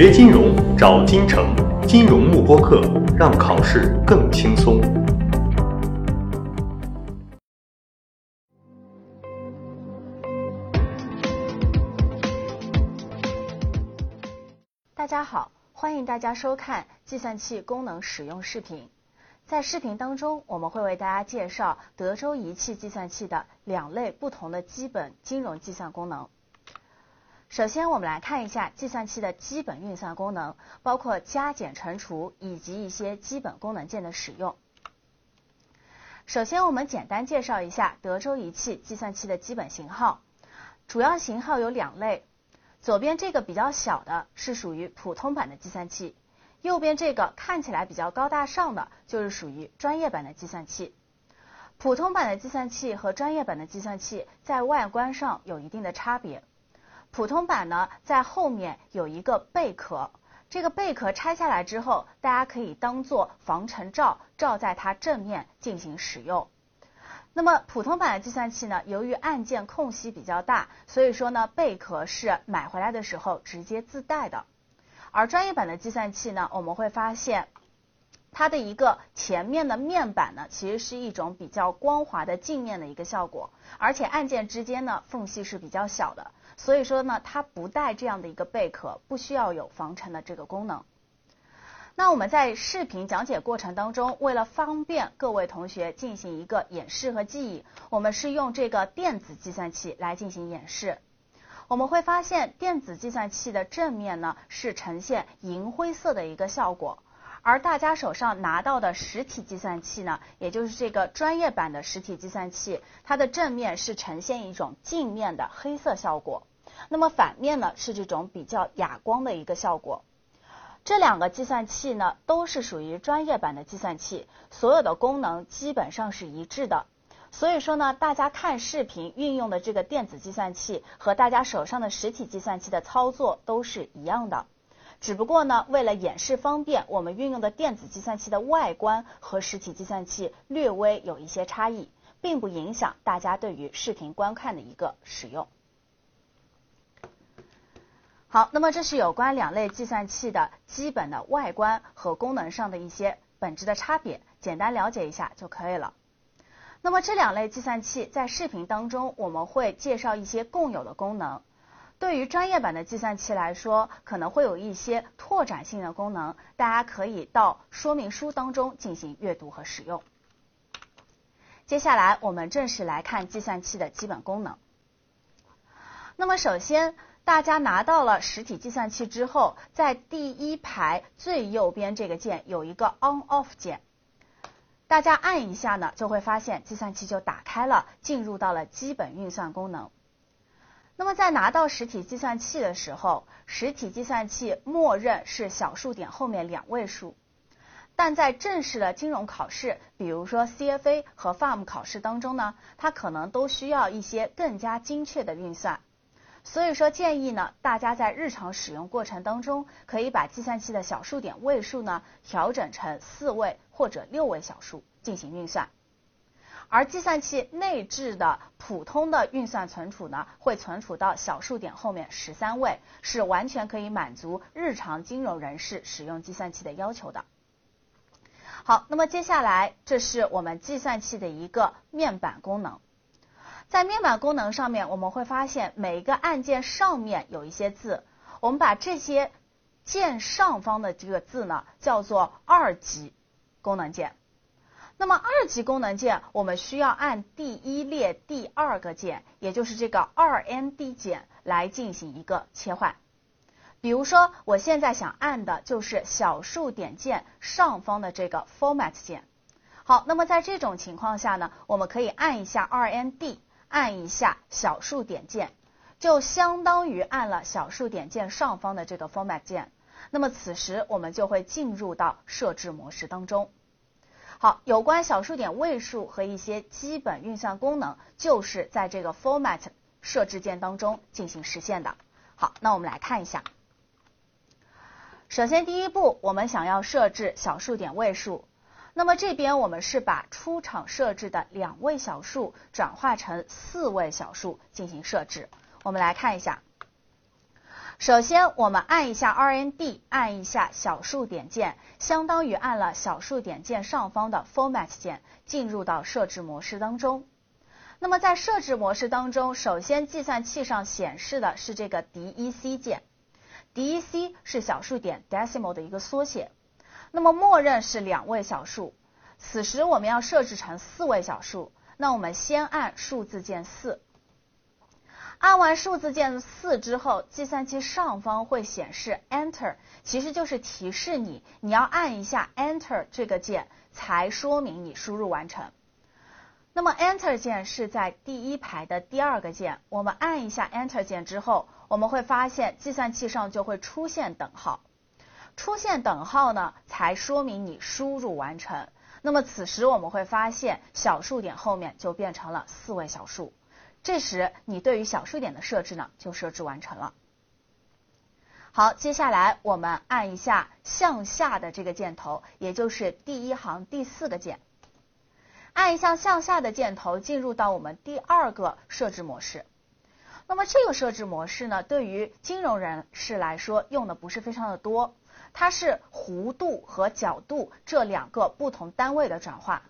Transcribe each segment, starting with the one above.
学金融找金城，金融慕播课，让考试更轻松。大家好，欢迎大家收看计算器功能使用视频。在视频当中，我们会为大家介绍德州仪器计算器的两类不同的基本金融计算功能。首先，我们来看一下计算器的基本运算功能，包括加减乘除以及一些基本功能键的使用。首先，我们简单介绍一下德州仪器计算器的基本型号，主要型号有两类。左边这个比较小的是属于普通版的计算器，右边这个看起来比较高大上的就是属于专业版的计算器。普通版的计算器和专业版的计算器在外观上有一定的差别。普通版呢，在后面有一个贝壳，这个贝壳拆下来之后，大家可以当做防尘罩罩在它正面进行使用。那么普通版的计算器呢，由于按键空隙比较大，所以说呢，贝壳是买回来的时候直接自带的。而专业版的计算器呢，我们会发现它的一个前面的面板呢，其实是一种比较光滑的镜面的一个效果，而且按键之间呢，缝隙是比较小的。所以说呢，它不带这样的一个贝壳，不需要有防尘的这个功能。那我们在视频讲解过程当中，为了方便各位同学进行一个演示和记忆，我们是用这个电子计算器来进行演示。我们会发现，电子计算器的正面呢是呈现银灰色的一个效果，而大家手上拿到的实体计算器呢，也就是这个专业版的实体计算器，它的正面是呈现一种镜面的黑色效果。那么反面呢是这种比较哑光的一个效果。这两个计算器呢都是属于专业版的计算器，所有的功能基本上是一致的。所以说呢，大家看视频运用的这个电子计算器和大家手上的实体计算器的操作都是一样的。只不过呢，为了演示方便，我们运用的电子计算器的外观和实体计算器略微有一些差异，并不影响大家对于视频观看的一个使用。好，那么这是有关两类计算器的基本的外观和功能上的一些本质的差别，简单了解一下就可以了。那么这两类计算器在视频当中我们会介绍一些共有的功能。对于专业版的计算器来说，可能会有一些拓展性的功能，大家可以到说明书当中进行阅读和使用。接下来我们正式来看计算器的基本功能。那么首先。大家拿到了实体计算器之后，在第一排最右边这个键有一个 On/Off 键，大家按一下呢，就会发现计算器就打开了，进入到了基本运算功能。那么在拿到实体计算器的时候，实体计算器默认是小数点后面两位数，但在正式的金融考试，比如说 CFA 和 FAM 考试当中呢，它可能都需要一些更加精确的运算。所以说，建议呢，大家在日常使用过程当中，可以把计算器的小数点位数呢调整成四位或者六位小数进行运算。而计算器内置的普通的运算存储呢，会存储到小数点后面十三位，是完全可以满足日常金融人士使用计算器的要求的。好，那么接下来这是我们计算器的一个面板功能。在面板功能上面，我们会发现每一个按键上面有一些字，我们把这些键上方的这个字呢叫做二级功能键。那么二级功能键，我们需要按第一列第二个键，也就是这个二 N D 键来进行一个切换。比如说，我现在想按的就是小数点键上方的这个 Format 键。好，那么在这种情况下呢，我们可以按一下二 N D。按一下小数点键，就相当于按了小数点键上方的这个 Format 键。那么此时我们就会进入到设置模式当中。好，有关小数点位数和一些基本运算功能，就是在这个 Format 设置键当中进行实现的。好，那我们来看一下。首先第一步，我们想要设置小数点位数。那么这边我们是把出厂设置的两位小数转化成四位小数进行设置。我们来看一下，首先，我们按一下 RND，按一下小数点键，相当于按了小数点键上方的 Format 键，进入到设置模式当中。那么在设置模式当中，首先计算器上显示的是这个 DEC 键，DEC 是小数点 decimal 的一个缩写。那么默认是两位小数，此时我们要设置成四位小数，那我们先按数字键四。按完数字键四之后，计算器上方会显示 Enter，其实就是提示你你要按一下 Enter 这个键，才说明你输入完成。那么 Enter 键是在第一排的第二个键，我们按一下 Enter 键之后，我们会发现计算器上就会出现等号，出现等号呢，才说明你输入完成。那么此时我们会发现小数点后面就变成了四位小数。这时，你对于小数点的设置呢，就设置完成了。好，接下来我们按一下向下的这个箭头，也就是第一行第四个键，按一下向下的箭头，进入到我们第二个设置模式。那么这个设置模式呢，对于金融人士来说用的不是非常的多，它是弧度和角度这两个不同单位的转化。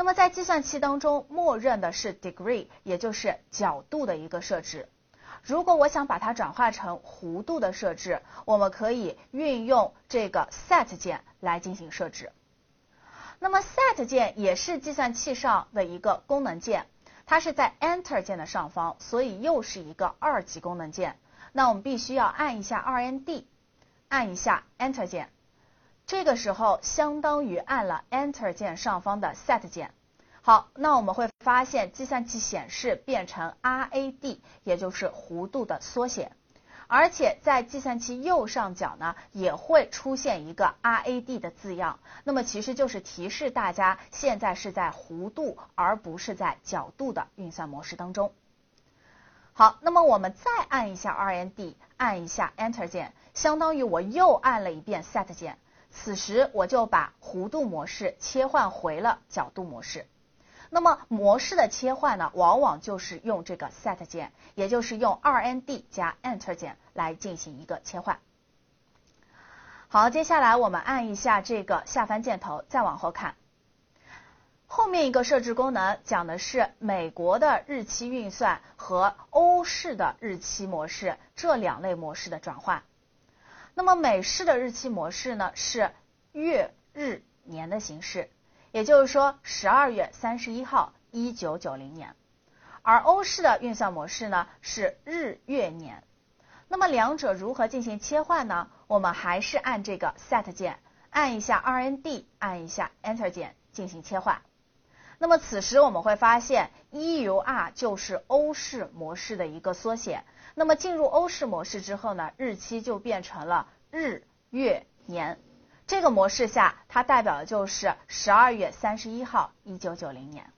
那么在计算器当中，默认的是 degree，也就是角度的一个设置。如果我想把它转化成弧度的设置，我们可以运用这个 set 键来进行设置。那么 set 键也是计算器上的一个功能键，它是在 enter 键的上方，所以又是一个二级功能键。那我们必须要按一下 RND，按一下 enter 键。这个时候相当于按了 Enter 键上方的 Set 键。好，那我们会发现计算器显示变成 RAD，也就是弧度的缩写。而且在计算器右上角呢，也会出现一个 RAD 的字样。那么其实就是提示大家现在是在弧度而不是在角度的运算模式当中。好，那么我们再按一下 RND，按一下 Enter 键，相当于我又按了一遍 Set 键。此时我就把弧度模式切换回了角度模式。那么模式的切换呢，往往就是用这个 Set 键，也就是用 RND 加 Enter 键来进行一个切换。好，接下来我们按一下这个下翻箭头，再往后看。后面一个设置功能讲的是美国的日期运算和欧式的日期模式这两类模式的转换。那么美式的日期模式呢是月、日、年的形式，也就是说十二月三十一号一九九零年，而欧式的运算模式呢是日、月、年。那么两者如何进行切换呢？我们还是按这个 Set 键，按一下 RND，按一下 Enter 键进行切换。那么此时我们会发现 EUR 就是欧式模式的一个缩写。那么进入欧式模式之后呢，日期就变成了日、月、年。这个模式下，它代表的就是十二月三十一号，一九九零年。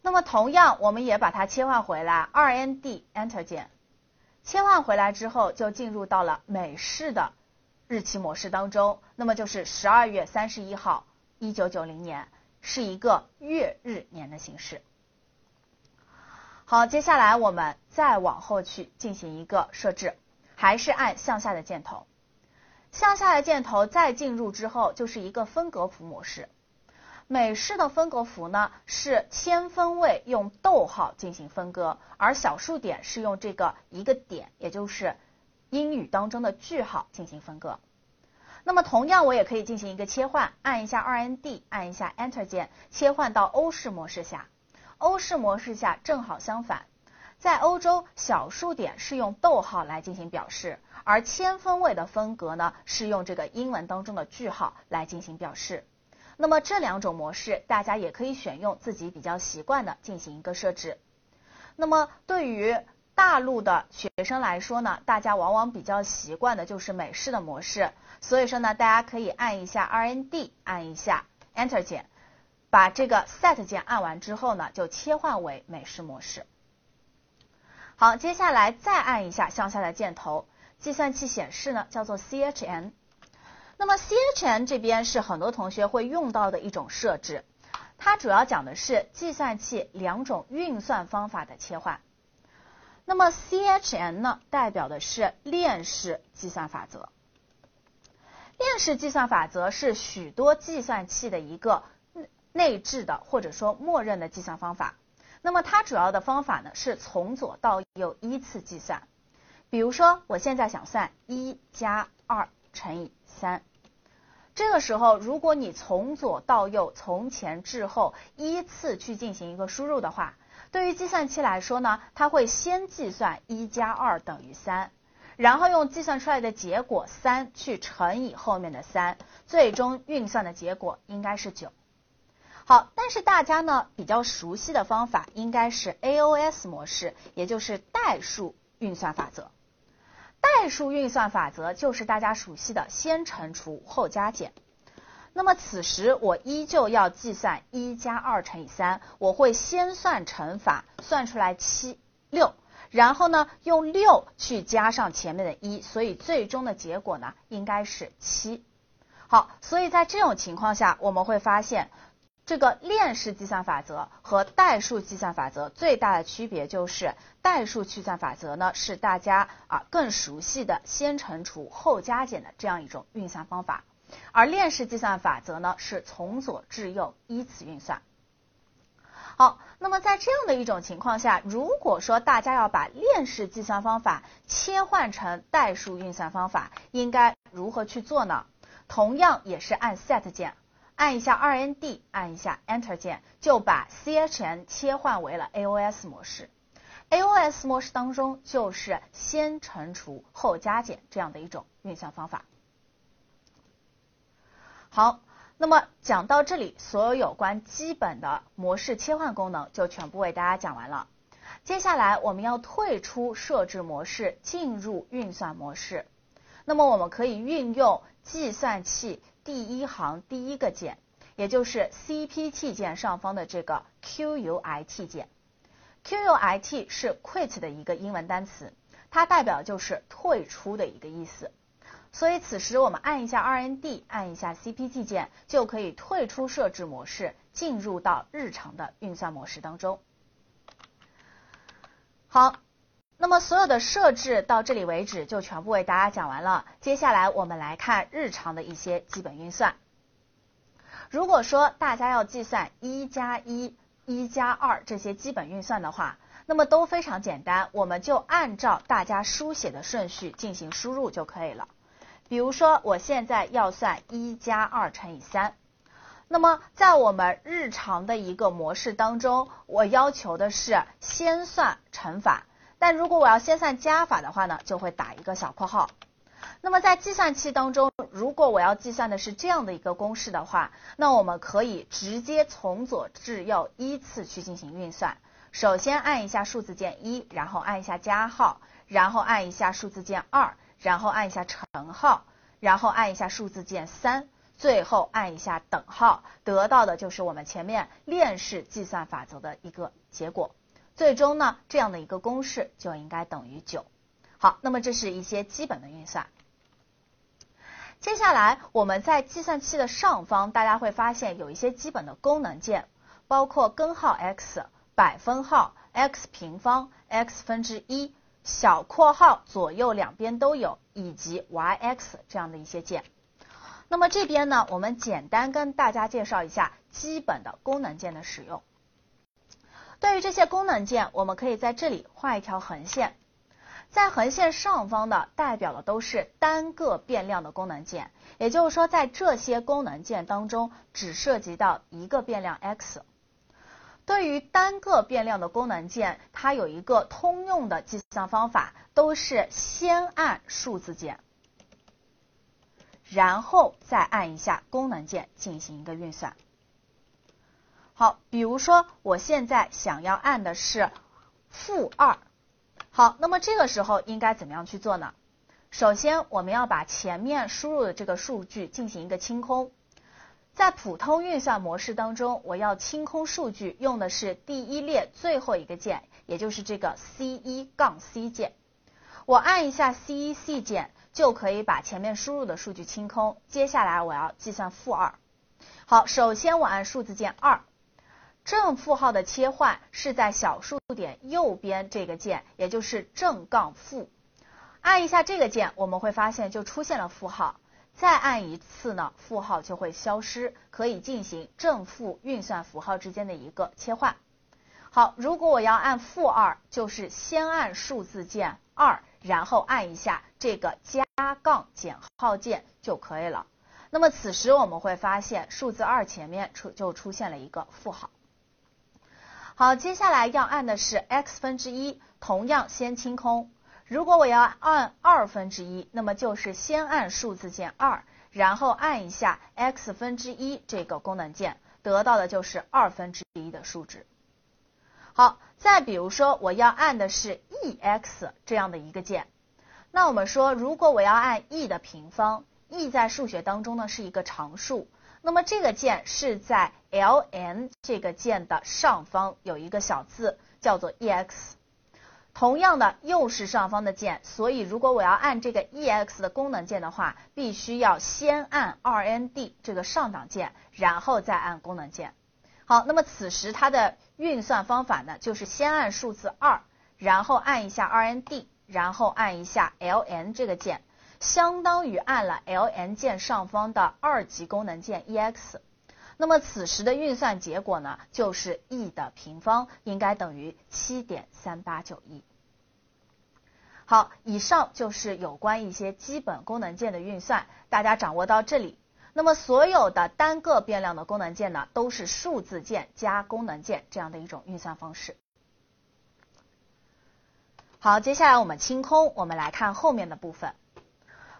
那么同样，我们也把它切换回来二 nd Enter 键，切换回来之后，就进入到了美式的日期模式当中。那么就是十二月三十一号，一九九零年，是一个月、日、年的形式。好，接下来我们再往后去进行一个设置，还是按向下的箭头，向下的箭头再进入之后就是一个分隔符模式。美式的分隔符呢是千分位用逗号进行分割，而小数点是用这个一个点，也就是英语当中的句号进行分割。那么同样我也可以进行一个切换，按一下 RND，按一下 Enter 键，切换到欧式模式下。欧式模式下正好相反，在欧洲小数点是用逗号来进行表示，而千分位的分隔呢是用这个英文当中的句号来进行表示。那么这两种模式大家也可以选用自己比较习惯的进行一个设置。那么对于大陆的学生来说呢，大家往往比较习惯的就是美式的模式，所以说呢，大家可以按一下 RND，按一下 Enter 键。把这个 Set 键按完之后呢，就切换为美式模式。好，接下来再按一下向下的箭头，计算器显示呢叫做 CHN。那么 CHN 这边是很多同学会用到的一种设置，它主要讲的是计算器两种运算方法的切换。那么 CHN 呢，代表的是链式计算法则。链式计算法则是许多计算器的一个内置的或者说默认的计算方法。那么它主要的方法呢是从左到右依次计算。比如说，我现在想算一加二乘以三，这个时候如果你从左到右、从前至后依次去进行一个输入的话，对于计算器来说呢，它会先计算一加二等于三。然后用计算出来的结果三去乘以后面的三，最终运算的结果应该是九。好，但是大家呢比较熟悉的方法应该是 AOS 模式，也就是代数运算法则。代数运算法则就是大家熟悉的先乘除后加减。那么此时我依旧要计算一加二乘以三，我会先算乘法，算出来七六。然后呢，用六去加上前面的一，所以最终的结果呢应该是七。好，所以在这种情况下，我们会发现这个链式计算法则和代数计算法则最大的区别就是，代数计算法则呢是大家啊更熟悉的先乘除后加减的这样一种运算方法，而链式计算法则呢是从左至右依次运算。好，那么在这样的一种情况下，如果说大家要把链式计算方法切换成代数运算方法，应该如何去做呢？同样也是按 Set 键，按一下 RND，按一下 Enter 键，就把 CHN 切换为了 AOS 模式。AOS 模式当中就是先乘除后加减这样的一种运算方法。好。那么讲到这里，所有有关基本的模式切换功能就全部为大家讲完了。接下来我们要退出设置模式，进入运算模式。那么我们可以运用计算器第一行第一个键，也就是 CPT 键上方的这个 QUIT 键。QUIT 是 quit 的一个英文单词，它代表就是退出的一个意思。所以此时我们按一下 RND，按一下 CPT 键，就可以退出设置模式，进入到日常的运算模式当中。好，那么所有的设置到这里为止就全部为大家讲完了。接下来我们来看日常的一些基本运算。如果说大家要计算一加一、一加二这些基本运算的话，那么都非常简单，我们就按照大家书写的顺序进行输入就可以了。比如说，我现在要算一加二乘以三，那么在我们日常的一个模式当中，我要求的是先算乘法，但如果我要先算加法的话呢，就会打一个小括号。那么在计算器当中，如果我要计算的是这样的一个公式的话，那我们可以直接从左至右依次去进行运算。首先按一下数字键一，然后按一下加号，然后按一下数字键二。然后按一下乘号，然后按一下数字键三，最后按一下等号，得到的就是我们前面链式计算法则的一个结果。最终呢，这样的一个公式就应该等于九。好，那么这是一些基本的运算。接下来我们在计算器的上方，大家会发现有一些基本的功能键，包括根号 x、百分号、x 平方、x 分之一。小括号左右两边都有，以及 Y X 这样的一些键。那么这边呢，我们简单跟大家介绍一下基本的功能键的使用。对于这些功能键，我们可以在这里画一条横线，在横线上方的代表的都是单个变量的功能键，也就是说，在这些功能键当中，只涉及到一个变量 X。对于单个变量的功能键，它有一个通用的计算方法，都是先按数字键，然后再按一下功能键进行一个运算。好，比如说我现在想要按的是负二，好，那么这个时候应该怎么样去做呢？首先我们要把前面输入的这个数据进行一个清空。在普通运算模式当中，我要清空数据，用的是第一列最后一个键，也就是这个 C 一杠 C 键。我按一下 C 一 C 键，就可以把前面输入的数据清空。接下来我要计算负二。好，首先我按数字键二，正负号的切换是在小数点右边这个键，也就是正杠负。按一下这个键，我们会发现就出现了负号。再按一次呢，负号就会消失，可以进行正负运算符号之间的一个切换。好，如果我要按负二，就是先按数字键二，然后按一下这个加杠减号键就可以了。那么此时我们会发现数字二前面出就出现了一个负号。好，接下来要按的是 x 分之一，同样先清空。如果我要按二分之一，那么就是先按数字键二，然后按一下 x 分之一这个功能键，得到的就是二分之一的数值。好，再比如说我要按的是 e(x) 这样的一个键，那我们说如果我要按 e 的平方，e 在数学当中呢是一个常数，那么这个键是在 ln 这个键的上方有一个小字叫做 ex。同样的，又是上方的键，所以如果我要按这个 ex 的功能键的话，必须要先按 rnd 这个上档键，然后再按功能键。好，那么此时它的运算方法呢，就是先按数字二，然后按一下 rnd，然后按一下 ln 这个键，相当于按了 ln 键上方的二级功能键 ex。那么此时的运算结果呢，就是 e 的平方应该等于七点三八九一。好，以上就是有关一些基本功能键的运算，大家掌握到这里。那么所有的单个变量的功能键呢，都是数字键加功能键这样的一种运算方式。好，接下来我们清空，我们来看后面的部分。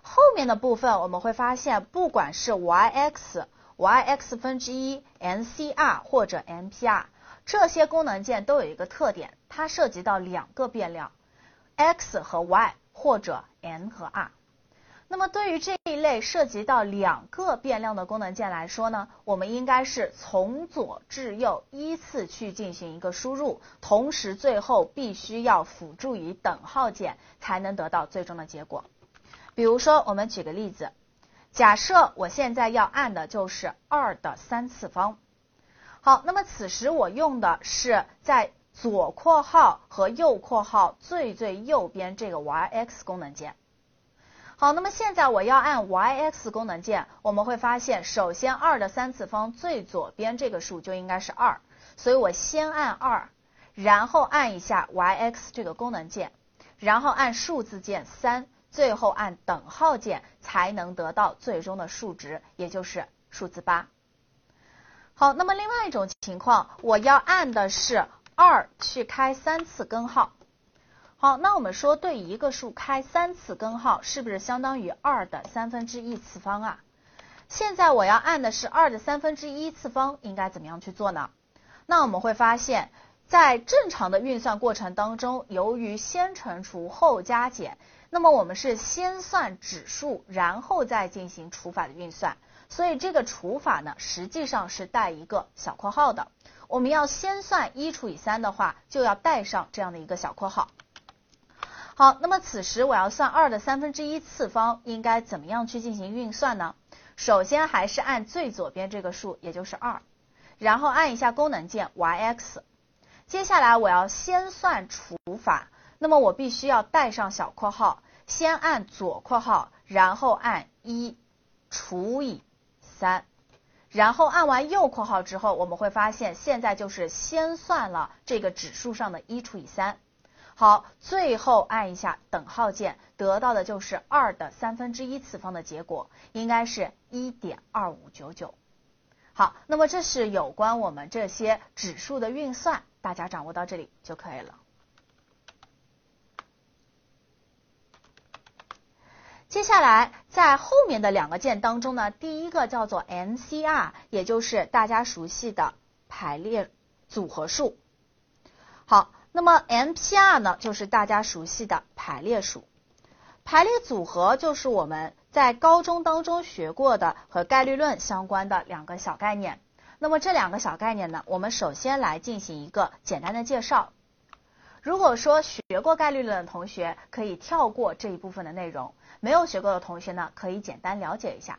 后面的部分我们会发现，不管是 y(x)。y(x) 分之一 ncr 或者 mpr 这些功能键都有一个特点，它涉及到两个变量 x 和 y 或者 n 和 r。那么对于这一类涉及到两个变量的功能键来说呢，我们应该是从左至右依次去进行一个输入，同时最后必须要辅助于等号键才能得到最终的结果。比如说，我们举个例子。假设我现在要按的就是二的三次方，好，那么此时我用的是在左括号和右括号最最右边这个 y(x) 功能键。好，那么现在我要按 y(x) 功能键，我们会发现，首先二的三次方最左边这个数就应该是二，所以我先按二，然后按一下 y(x) 这个功能键，然后按数字键三。最后按等号键才能得到最终的数值，也就是数字八。好，那么另外一种情况，我要按的是二去开三次根号。好，那我们说对一个数开三次根号，是不是相当于二的三分之一次方啊？现在我要按的是二的三分之一次方，应该怎么样去做呢？那我们会发现，在正常的运算过程当中，由于先乘除后加减。那么我们是先算指数，然后再进行除法的运算，所以这个除法呢，实际上是带一个小括号的。我们要先算一除以三的话，就要带上这样的一个小括号。好，那么此时我要算二的三分之一次方，应该怎么样去进行运算呢？首先还是按最左边这个数，也就是二，然后按一下功能键 y(x)，接下来我要先算除法。那么我必须要带上小括号，先按左括号，然后按一除以三，然后按完右括号之后，我们会发现现在就是先算了这个指数上的一除以三，好，最后按一下等号键，得到的就是二的三分之一次方的结果，应该是一点二五九九。好，那么这是有关我们这些指数的运算，大家掌握到这里就可以了。接下来，在后面的两个键当中呢，第一个叫做 NCR，也就是大家熟悉的排列组合数。好，那么 NPR 呢，就是大家熟悉的排列数。排列组合就是我们在高中当中学过的和概率论相关的两个小概念。那么这两个小概念呢，我们首先来进行一个简单的介绍。如果说学过概率论的同学，可以跳过这一部分的内容。没有学过的同学呢，可以简单了解一下。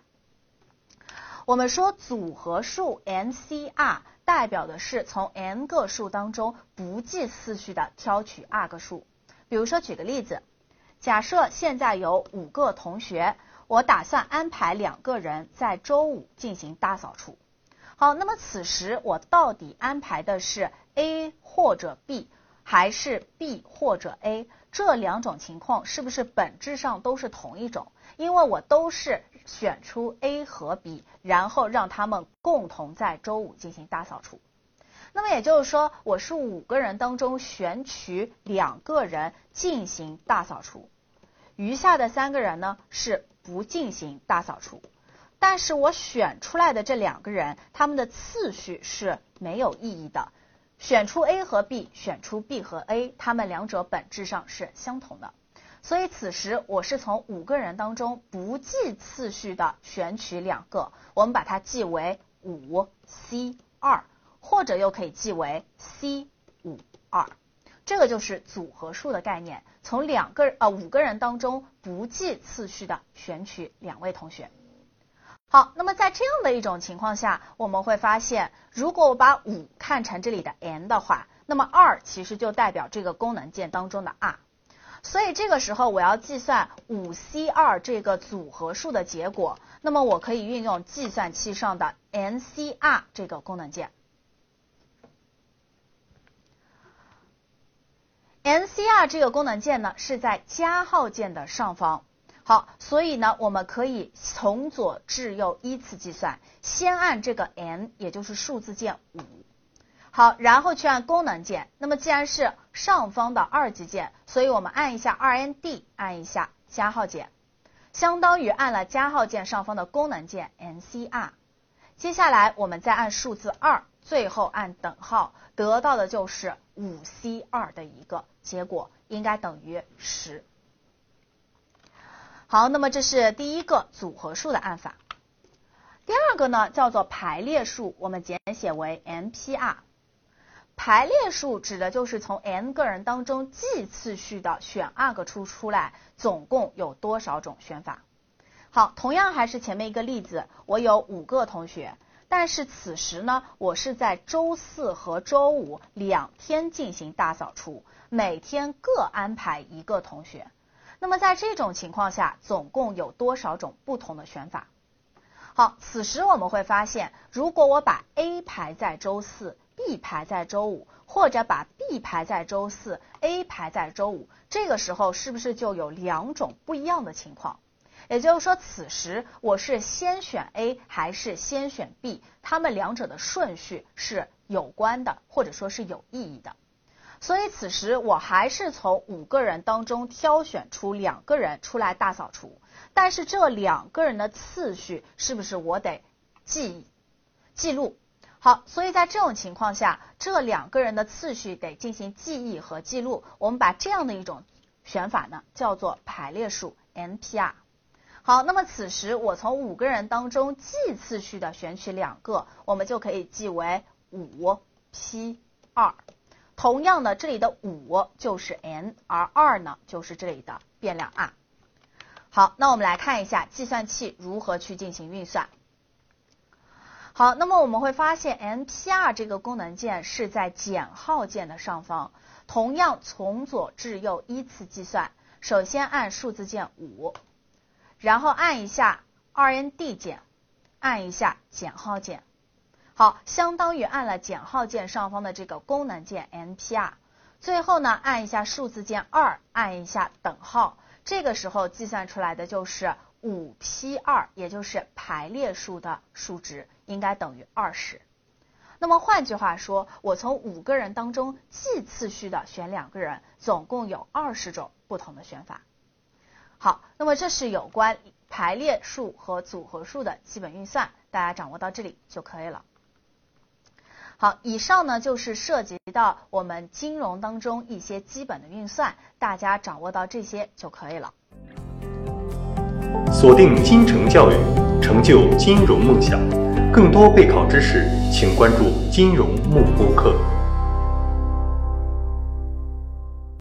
我们说组合数 NCR 代表的是从 n 个数当中不计次序的挑取 r 个数。比如说，举个例子，假设现在有五个同学，我打算安排两个人在周五进行大扫除。好，那么此时我到底安排的是 A 或者 B，还是 B 或者 A？这两种情况是不是本质上都是同一种？因为我都是选出 A 和 B，然后让他们共同在周五进行大扫除。那么也就是说，我是五个人当中选取两个人进行大扫除，余下的三个人呢是不进行大扫除。但是我选出来的这两个人，他们的次序是没有意义的。选出 A 和 B，选出 B 和 A，他们两者本质上是相同的。所以此时我是从五个人当中不计次序的选取两个，我们把它记为五 C 二，或者又可以记为 C 五二。这个就是组合数的概念，从两个呃五个人当中不计次序的选取两位同学。好，那么在这样的一种情况下，我们会发现，如果我把五看成这里的 n 的话，那么二其实就代表这个功能键当中的 r。所以这个时候我要计算五 c 二这个组合数的结果，那么我可以运用计算器上的 NCR 这个功能键。NCR 这个功能键呢是在加号键的上方。好，所以呢，我们可以从左至右依次计算，先按这个 n，也就是数字键五，好，然后去按功能键。那么既然是上方的二级键，所以我们按一下 2ND，按一下加号键，相当于按了加号键上方的功能键 NCR。接下来我们再按数字二，最后按等号，得到的就是五 C 二的一个结果，应该等于十。好，那么这是第一个组合数的按法。第二个呢，叫做排列数，我们简写为 NPR。排列数指的就是从 n 个人当中计次序的选 r 个出出来，总共有多少种选法。好，同样还是前面一个例子，我有五个同学，但是此时呢，我是在周四和周五两天进行大扫除，每天各安排一个同学。那么在这种情况下，总共有多少种不同的选法？好，此时我们会发现，如果我把 A 排在周四，B 排在周五，或者把 B 排在周四，A 排在周五，这个时候是不是就有两种不一样的情况？也就是说，此时我是先选 A 还是先选 B，它们两者的顺序是有关的，或者说是有意义的。所以此时我还是从五个人当中挑选出两个人出来大扫除，但是这两个人的次序是不是我得记记录？好，所以在这种情况下，这两个人的次序得进行记忆和记录。我们把这样的一种选法呢叫做排列数 NPR。好，那么此时我从五个人当中记次序的选取两个，我们就可以记为五 P 二。同样的，这里的五就是 n，而二呢就是这里的变量 r。好，那我们来看一下计算器如何去进行运算。好，那么我们会发现 NPR 这个功能键是在减号键的上方，同样从左至右依次计算。首先按数字键五，然后按一下 Rnd 键，按一下减号键。好，相当于按了减号键上方的这个功能键 NPR，最后呢按一下数字键二，按一下等号，这个时候计算出来的就是五 P 二，也就是排列数的数值应该等于二十。那么换句话说，我从五个人当中既次序的选两个人，总共有二十种不同的选法。好，那么这是有关排列数和组合数的基本运算，大家掌握到这里就可以了。好，以上呢就是涉及到我们金融当中一些基本的运算，大家掌握到这些就可以了。锁定金城教育，成就金融梦想。更多备考知识，请关注金融幕布课。